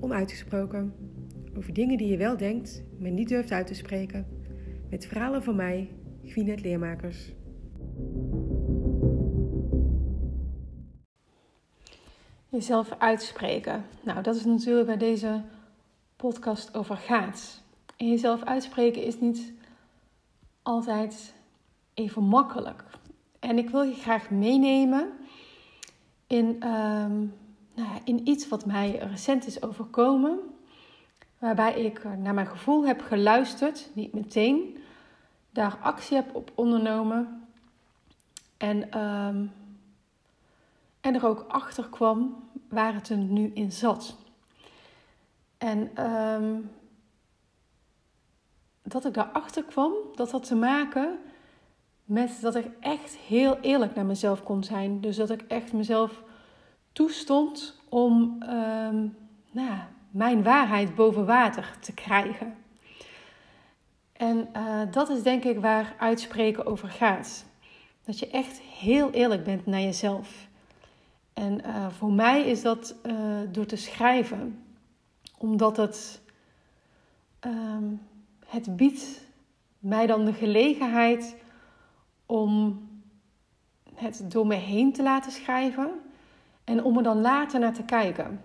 onuitgesproken. Over dingen die je wel denkt, maar niet durft uit te spreken. Met verhalen van mij, Gwienet Leermakers. Jezelf uitspreken. Nou, dat is natuurlijk waar deze podcast over gaat. En jezelf uitspreken is niet altijd even makkelijk. En ik wil je graag meenemen in, ja, in iets wat mij recent is overkomen. Waarbij ik naar mijn gevoel heb geluisterd, niet meteen, daar actie heb op ondernomen. En, um, en er ook achter kwam waar het er nu in zat. En um, dat ik daarachter kwam, dat had te maken met dat ik echt heel eerlijk naar mezelf kon zijn. Dus dat ik echt mezelf toestond om um, nou, mijn waarheid boven water te krijgen. En uh, dat is denk ik waar uitspreken over gaat. Dat je echt heel eerlijk bent naar jezelf. En uh, voor mij is dat uh, door te schrijven, omdat het, um, het biedt mij dan de gelegenheid om het door me heen te laten schrijven en om er dan later naar te kijken.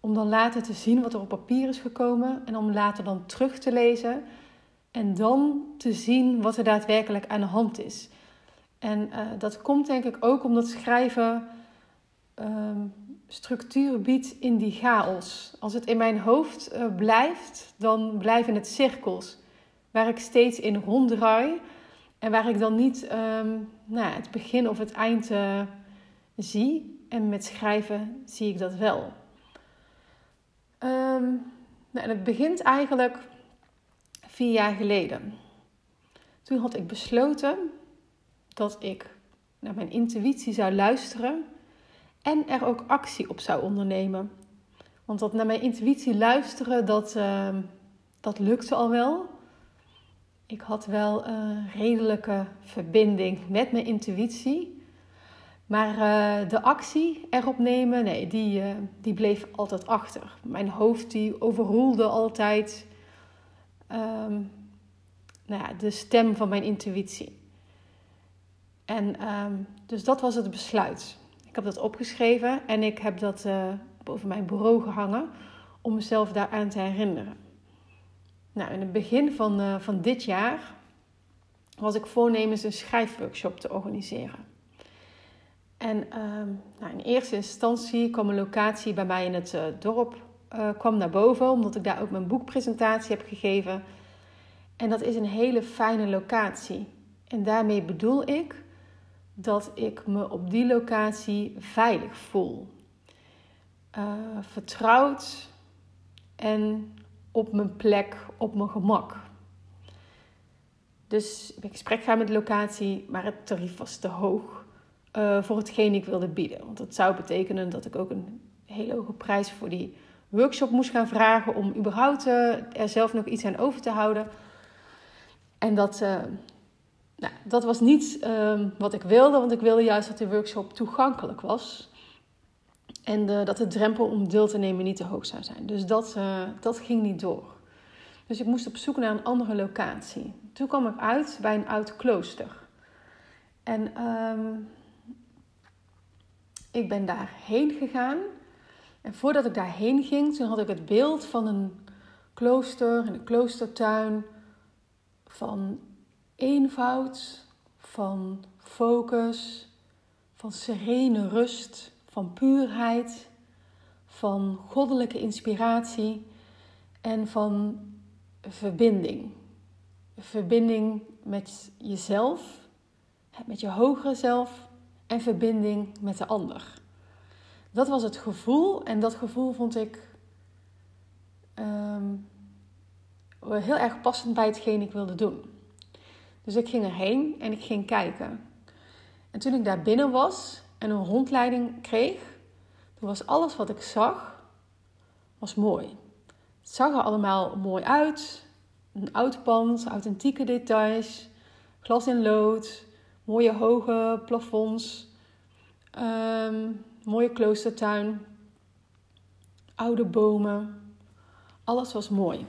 Om dan later te zien wat er op papier is gekomen en om later dan terug te lezen en dan te zien wat er daadwerkelijk aan de hand is. En uh, dat komt denk ik ook omdat schrijven um, structuur biedt in die chaos. Als het in mijn hoofd uh, blijft, dan blijven het cirkels waar ik steeds in ronddraai en waar ik dan niet um, nou, het begin of het eind uh, zie. En met schrijven zie ik dat wel. Um, nou, en het begint eigenlijk vier jaar geleden. Toen had ik besloten dat ik naar mijn intuïtie zou luisteren en er ook actie op zou ondernemen. Want dat naar mijn intuïtie luisteren, dat, uh, dat lukte al wel. Ik had wel een redelijke verbinding met mijn intuïtie. Maar uh, de actie erop nemen, nee, die, uh, die bleef altijd achter. Mijn hoofd die overroelde altijd um, nou ja, de stem van mijn intuïtie. En um, dus dat was het besluit. Ik heb dat opgeschreven en ik heb dat uh, boven mijn bureau gehangen om mezelf daaraan te herinneren. Nou, in het begin van, van dit jaar was ik voornemens een schrijfworkshop te organiseren. En um, nou, in eerste instantie kwam een locatie bij mij in het uh, dorp uh, kwam naar boven, omdat ik daar ook mijn boekpresentatie heb gegeven. En dat is een hele fijne locatie. En daarmee bedoel ik dat ik me op die locatie veilig voel. Uh, vertrouwd en op mijn plek, op mijn gemak. Dus ik ben gesprek gaan met de locatie, maar het tarief was te hoog uh, voor hetgeen ik wilde bieden. Want dat zou betekenen dat ik ook een hele hoge prijs voor die workshop moest gaan vragen om überhaupt uh, er zelf nog iets aan over te houden. En dat, uh, nou, dat was niet uh, wat ik wilde, want ik wilde juist dat de workshop toegankelijk was. En dat de drempel om deel te nemen niet te hoog zou zijn. Dus dat, dat ging niet door. Dus ik moest op zoek naar een andere locatie. Toen kwam ik uit bij een oud klooster. En um, ik ben daarheen gegaan. En voordat ik daarheen ging, toen had ik het beeld van een klooster, een kloostertuin, van eenvoud, van focus, van serene rust, van puurheid, van goddelijke inspiratie en van verbinding. Verbinding met jezelf, met je hogere zelf en verbinding met de ander. Dat was het gevoel en dat gevoel vond ik um, heel erg passend bij hetgeen ik wilde doen. Dus ik ging erheen en ik ging kijken. En toen ik daar binnen was en een rondleiding kreeg, was alles wat ik zag, was mooi. Het zag er allemaal mooi uit. Een oud pand, authentieke details, glas in lood, mooie hoge plafonds, um, mooie kloostertuin, oude bomen, Alles was mooi.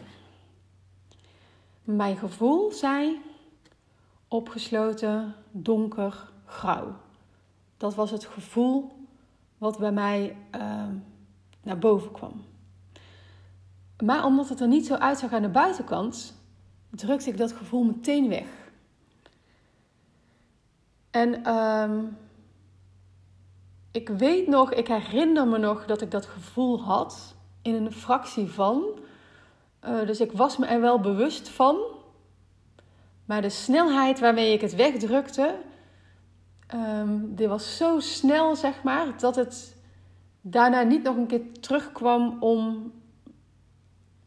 Mijn gevoel zei opgesloten, donker, grauw. Dat was het gevoel wat bij mij uh, naar boven kwam. Maar omdat het er niet zo uitzag aan de buitenkant, drukte ik dat gevoel meteen weg. En uh, ik weet nog, ik herinner me nog dat ik dat gevoel had in een fractie van. Uh, dus ik was me er wel bewust van. Maar de snelheid waarmee ik het wegdrukte, um, die was zo snel, zeg maar, dat het daarna niet nog een keer terugkwam om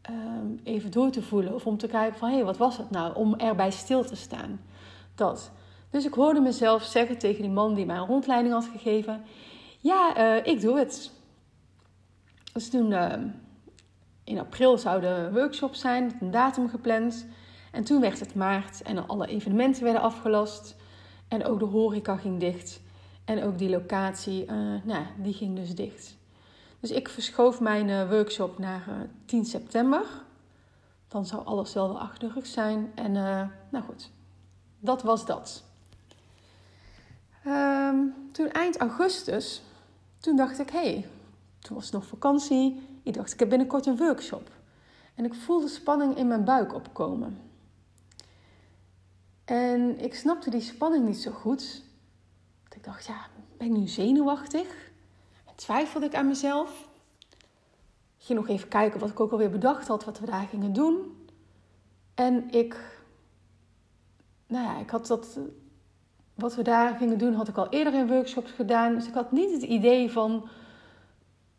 um, even door te voelen. Of om te kijken van, hé, hey, wat was het nou? Om erbij stil te staan. Dat. Dus ik hoorde mezelf zeggen tegen die man die mij een rondleiding had gegeven: Ja, uh, ik doe het. Dus toen uh, in april zou de workshop zijn, een datum gepland. En toen werd het maart en alle evenementen werden afgelast. En ook de horeca ging dicht. En ook die locatie, uh, nou, die ging dus dicht. Dus ik verschoof mijn workshop naar 10 september. Dan zou alles wel weer achter rug zijn. En nou goed, dat was dat. Um, toen eind augustus, toen dacht ik, hé, hey, toen was het nog vakantie. Ik dacht, ik heb binnenkort een workshop. En ik voelde spanning in mijn buik opkomen. En ik snapte die spanning niet zo goed. ik dacht, ja, ben ik nu zenuwachtig? En twijfelde ik aan mezelf. Ging nog even kijken wat ik ook alweer bedacht had, wat we daar gingen doen. En ik, nou ja, ik had dat wat we daar gingen doen, had ik al eerder in workshops gedaan. Dus ik had niet het idee van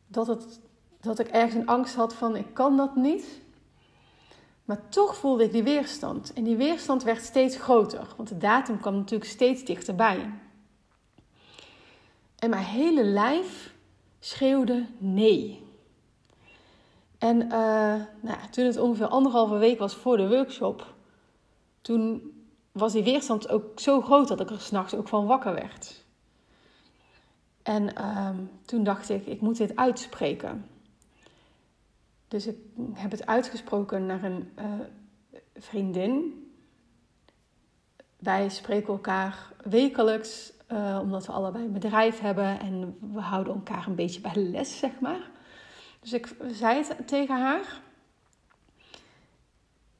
dat, het, dat ik ergens een angst had van ik kan dat niet. Maar toch voelde ik die weerstand. En die weerstand werd steeds groter, want de datum kwam natuurlijk steeds dichterbij. En mijn hele lijf schreeuwde nee. En uh, nou, toen het ongeveer anderhalve week was voor de workshop, toen was die weerstand ook zo groot dat ik er s'nachts ook van wakker werd. En ehm, toen dacht ik, ik moet dit uitspreken. Dus ik heb het uitgesproken naar een uh, vriendin. Wij spreken elkaar wekelijks, uh, omdat we allebei een bedrijf hebben en we houden elkaar een beetje bij de les, zeg maar. Dus ik zei het tegen haar.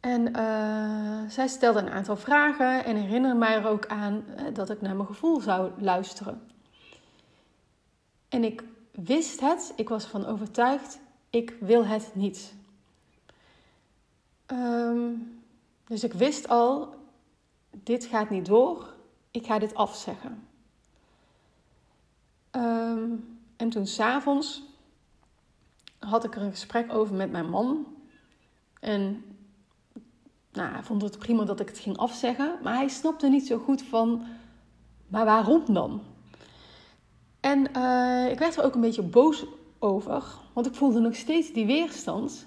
En uh, zij stelde een aantal vragen en herinnerde mij er ook aan uh, dat ik naar mijn gevoel zou luisteren. En ik wist het, ik was ervan overtuigd, ik wil het niet. Um, dus ik wist al, dit gaat niet door, ik ga dit afzeggen. Um, en toen s'avonds had ik er een gesprek over met mijn man. En nou, hij vond het prima dat ik het ging afzeggen, maar hij snapte niet zo goed van, maar waarom dan? En uh, ik werd er ook een beetje boos over, want ik voelde nog steeds die weerstand.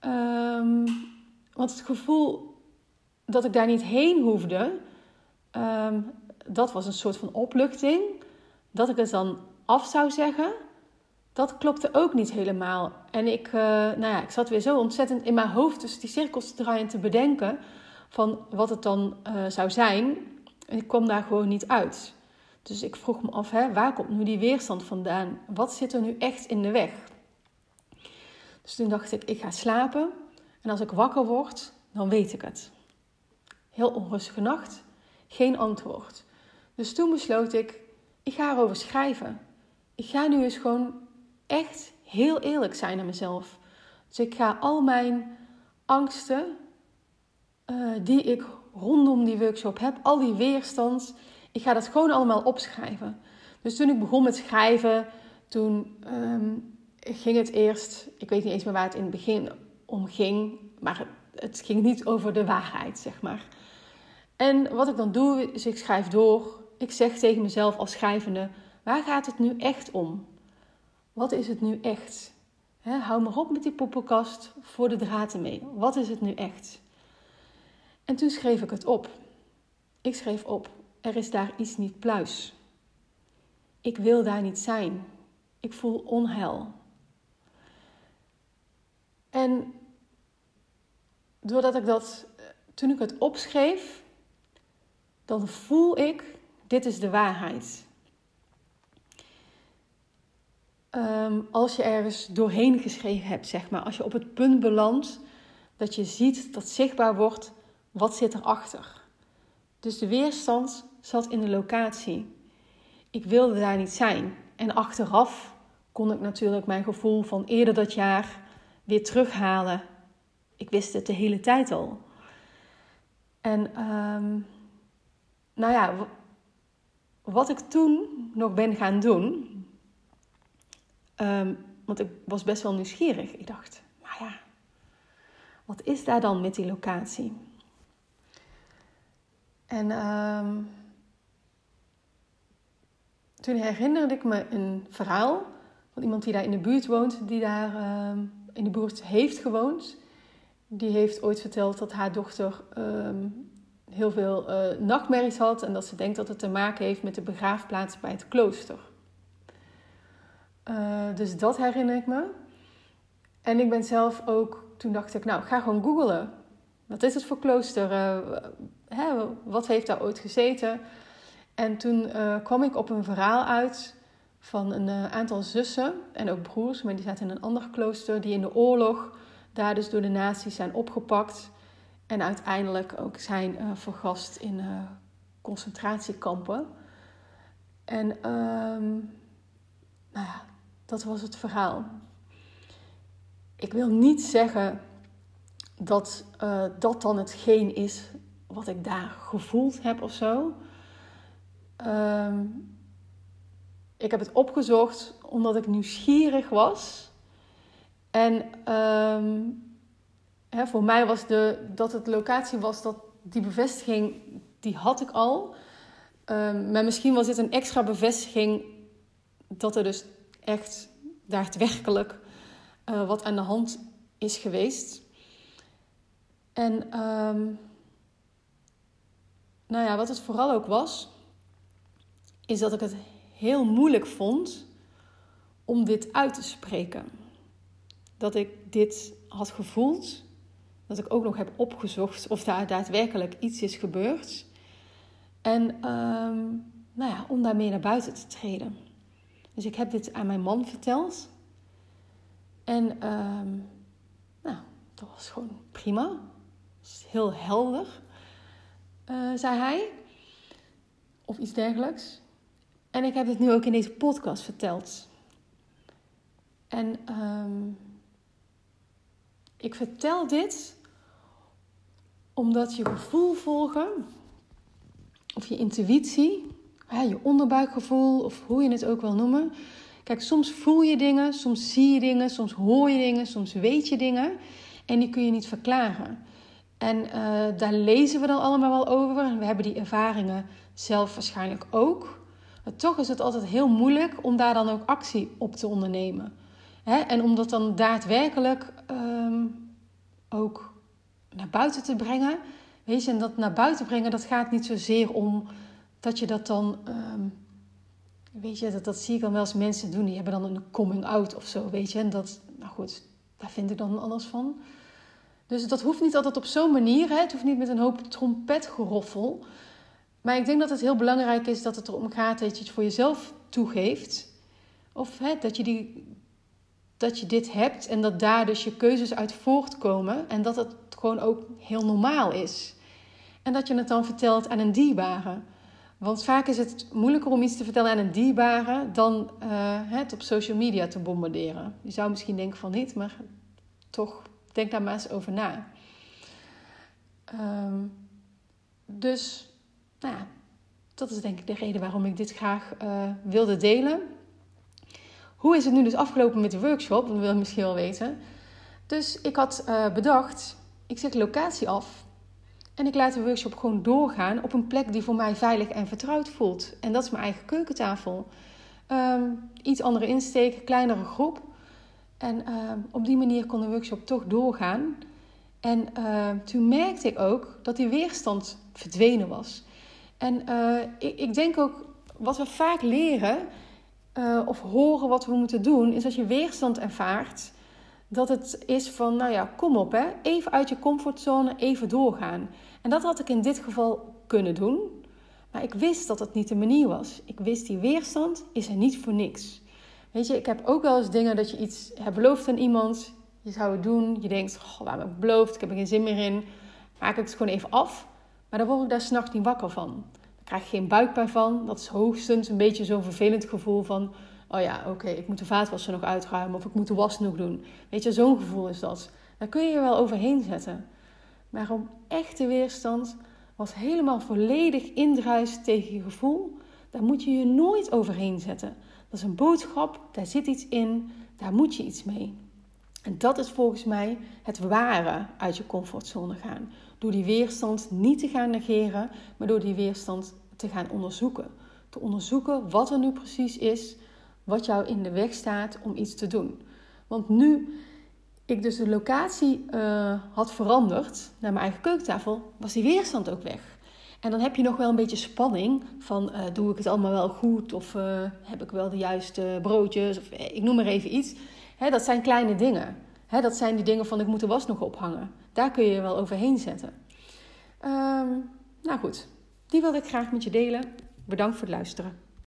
Um, want het gevoel dat ik daar niet heen hoefde, um, dat was een soort van opluchting. Dat ik het dan af zou zeggen dat klopte ook niet helemaal. En ik, uh, nou ja, ik zat weer zo ontzettend in mijn hoofd tussen die cirkels te draaien en te bedenken van wat het dan uh, zou zijn. En ik kwam daar gewoon niet uit. Dus ik vroeg me af, hè, waar komt nu die weerstand vandaan? Wat zit er nu echt in de weg? Dus toen dacht ik, ik ga slapen. En als ik wakker word, dan weet ik het. Heel onrustige nacht, geen antwoord. Dus toen besloot ik, ik ga erover schrijven. Ik ga nu eens gewoon echt heel eerlijk zijn naar mezelf. Dus ik ga al mijn angsten uh, die ik rondom die workshop heb, al die weerstand, ik ga dat gewoon allemaal opschrijven. Dus toen ik begon met schrijven, toen um, ging het eerst, ik weet niet eens meer waar het in het begin om ging, maar het ging niet over de waarheid, zeg maar. En wat ik dan doe, is ik schrijf door. Ik zeg tegen mezelf als schrijvende, waar gaat het nu echt om? Wat is het nu echt? Hou maar op met die poppenkast voor de draad mee. Wat is het nu echt? En toen schreef ik het op. Ik schreef op: er is daar iets niet pluis. Ik wil daar niet zijn. Ik voel onheil. En doordat ik dat, toen ik het opschreef, dan voel ik, dit is de waarheid. Ehm, als je ergens doorheen geschreven hebt, zeg maar, als je op het punt belandt dat je ziet dat zichtbaar wordt, wat zit erachter. Dus de weerstand zat in de locatie. Ik wilde daar niet zijn. En achteraf kon ik natuurlijk mijn gevoel van eerder dat jaar weer terughalen. Ik wist het de hele tijd al. En ehm, nou ja, wat ik toen nog ben gaan doen. Um, want ik was best wel nieuwsgierig. Ik dacht, maar ja, wat is daar dan met die locatie? En um, toen herinnerde ik me een verhaal van iemand die daar in de buurt woont, die daar um, in de buurt heeft gewoond. Die heeft ooit verteld dat haar dochter heel veel uh, nachtmerries had en dat ze denkt dat het te maken heeft met de begraafplaats bij het klooster. Uh, dus dat herinner ik me. En ik ben zelf ook, toen dacht ik, nou, ga gewoon googlen. Wat is het voor klooster? Uh, hè, wat heeft daar ooit gezeten? En toen uh, kwam ik op een verhaal uit van een aantal zussen en ook broers, maar die zaten in een ander klooster, die in de oorlog daar dus door de nazi's zijn opgepakt en uiteindelijk ook zijn vergast in concentratiekampen. En um, nou ja, dat was het verhaal. Ik wil niet zeggen dat dat dan hetgeen is wat ik daar gevoeld heb of zo. Um, ik heb het opgezocht omdat ik nieuwsgierig was. En um, hè, voor mij was de, dat het locatie was, dat die bevestiging, die had ik al. Um, maar misschien was dit een extra bevestiging dat er dus echt daadwerkelijk uh, wat aan de hand is geweest. En um, nou ja, wat het vooral ook was, is dat ik het heel moeilijk vond om dit uit te spreken. Dat ik dit had gevoeld, dat ik ook nog heb opgezocht of daar daadwerkelijk iets is gebeurd. En um, nou ja, om daarmee naar buiten te treden. Dus ik heb dit aan mijn man verteld. En um, nou, dat was gewoon prima. Heel helder, uh, zei hij. Of iets dergelijks. En ik heb het nu ook in deze podcast verteld. En um, ik vertel dit omdat je gevoel volgen, of je intuïtie, je onderbuikgevoel, of hoe je het ook wil noemen. Kijk, soms voel je dingen, soms zie je dingen, soms hoor je dingen, soms weet je dingen. En die kun je niet verklaren. En uh, daar lezen we dan allemaal wel over. En we hebben die ervaringen zelf waarschijnlijk ook. Maar toch is het altijd heel moeilijk om daar dan ook actie op te ondernemen. Hè? En om dat dan daadwerkelijk um, ook naar buiten te brengen. Weet je, en dat naar buiten brengen, dat gaat niet zozeer om dat je dat dan. Um, weet je, dat, dat zie ik dan wel eens mensen doen. Die hebben dan een coming out of zo, weet je. En dat, nou goed, daar vind ik dan alles van. Dus dat hoeft niet altijd op zo'n manier. Hè? Het hoeft niet met een hoop trompetgeroffel. Maar ik denk dat het heel belangrijk is dat het erom gaat dat je het voor jezelf toegeeft. Of hè, dat, je die, dat je dit hebt en dat daar dus je keuzes uit voortkomen. En dat het gewoon ook heel normaal is. En dat je het dan vertelt aan een dierbare. Want vaak is het moeilijker om iets te vertellen aan een dierbare dan uh, het op social media te bombarderen. Je zou misschien denken van niet, maar toch denk daar maar eens over na. Um, dus nou ja, dat is denk ik de reden waarom ik dit graag uh, wilde delen. Hoe is het nu dus afgelopen met de workshop? Dat wil je misschien wel weten. Dus ik had uh, bedacht, ik zet locatie af. En ik laat de workshop gewoon doorgaan op een plek die voor mij veilig en vertrouwd voelt. En dat is mijn eigen keukentafel. Um, iets andere insteek, kleinere groep. En uh, op die manier kon de workshop toch doorgaan. En uh, toen merkte ik ook dat die weerstand verdwenen was. En uh, ik, ik, denk ook, wat we vaak leren uh, of horen wat we moeten doen, is als je weerstand ervaart, dat het is van, nou ja, kom op hè, even uit je comfortzone, even doorgaan. En dat had ik in dit geval kunnen doen, maar ik wist dat het niet de manier was. Ik wist die weerstand is er niet voor niks. Weet je, ik heb ook wel eens dingen dat je iets hebt beloofd aan iemand, je zou het doen, je denkt, goh, waar heb ik beloofd, ik heb er geen zin meer in, maak ik het gewoon even af. Maar dan word ik daar s'nachts niet wakker van. Dan krijg ik geen buikpijn van. Dat is hoogstens een beetje zo'n vervelend gevoel van oh ja, oké, ik moet de vaatwasser nog uitruimen of ik moet de was nog doen. Weet je, zo'n gevoel is dat. Daar kun je je wel overheen zetten. Maar om echte weerstand, wat helemaal volledig indruist tegen je gevoel, daar moet je je nooit overheen zetten. Dat is een boodschap, daar zit iets in, daar moet je iets mee. En dat is volgens mij het ware uit je comfortzone gaan. Door die weerstand niet te gaan negeren, maar door die weerstand te gaan onderzoeken. Te onderzoeken wat er nu precies is, wat jou in de weg staat om iets te doen. Want nu ik dus de locatie uh, had veranderd naar mijn eigen keukentafel, was die weerstand ook weg. En dan heb je nog wel een beetje spanning van uh, doe ik het allemaal wel goed of uh, heb ik wel de juiste broodjes of ik noem maar even iets. Hè, dat zijn kleine dingen. Hè, dat zijn die dingen van ik moet de was nog ophangen. Daar kun je je wel overheen zetten. Um, nou goed, die wilde ik graag met je delen. Bedankt voor het luisteren.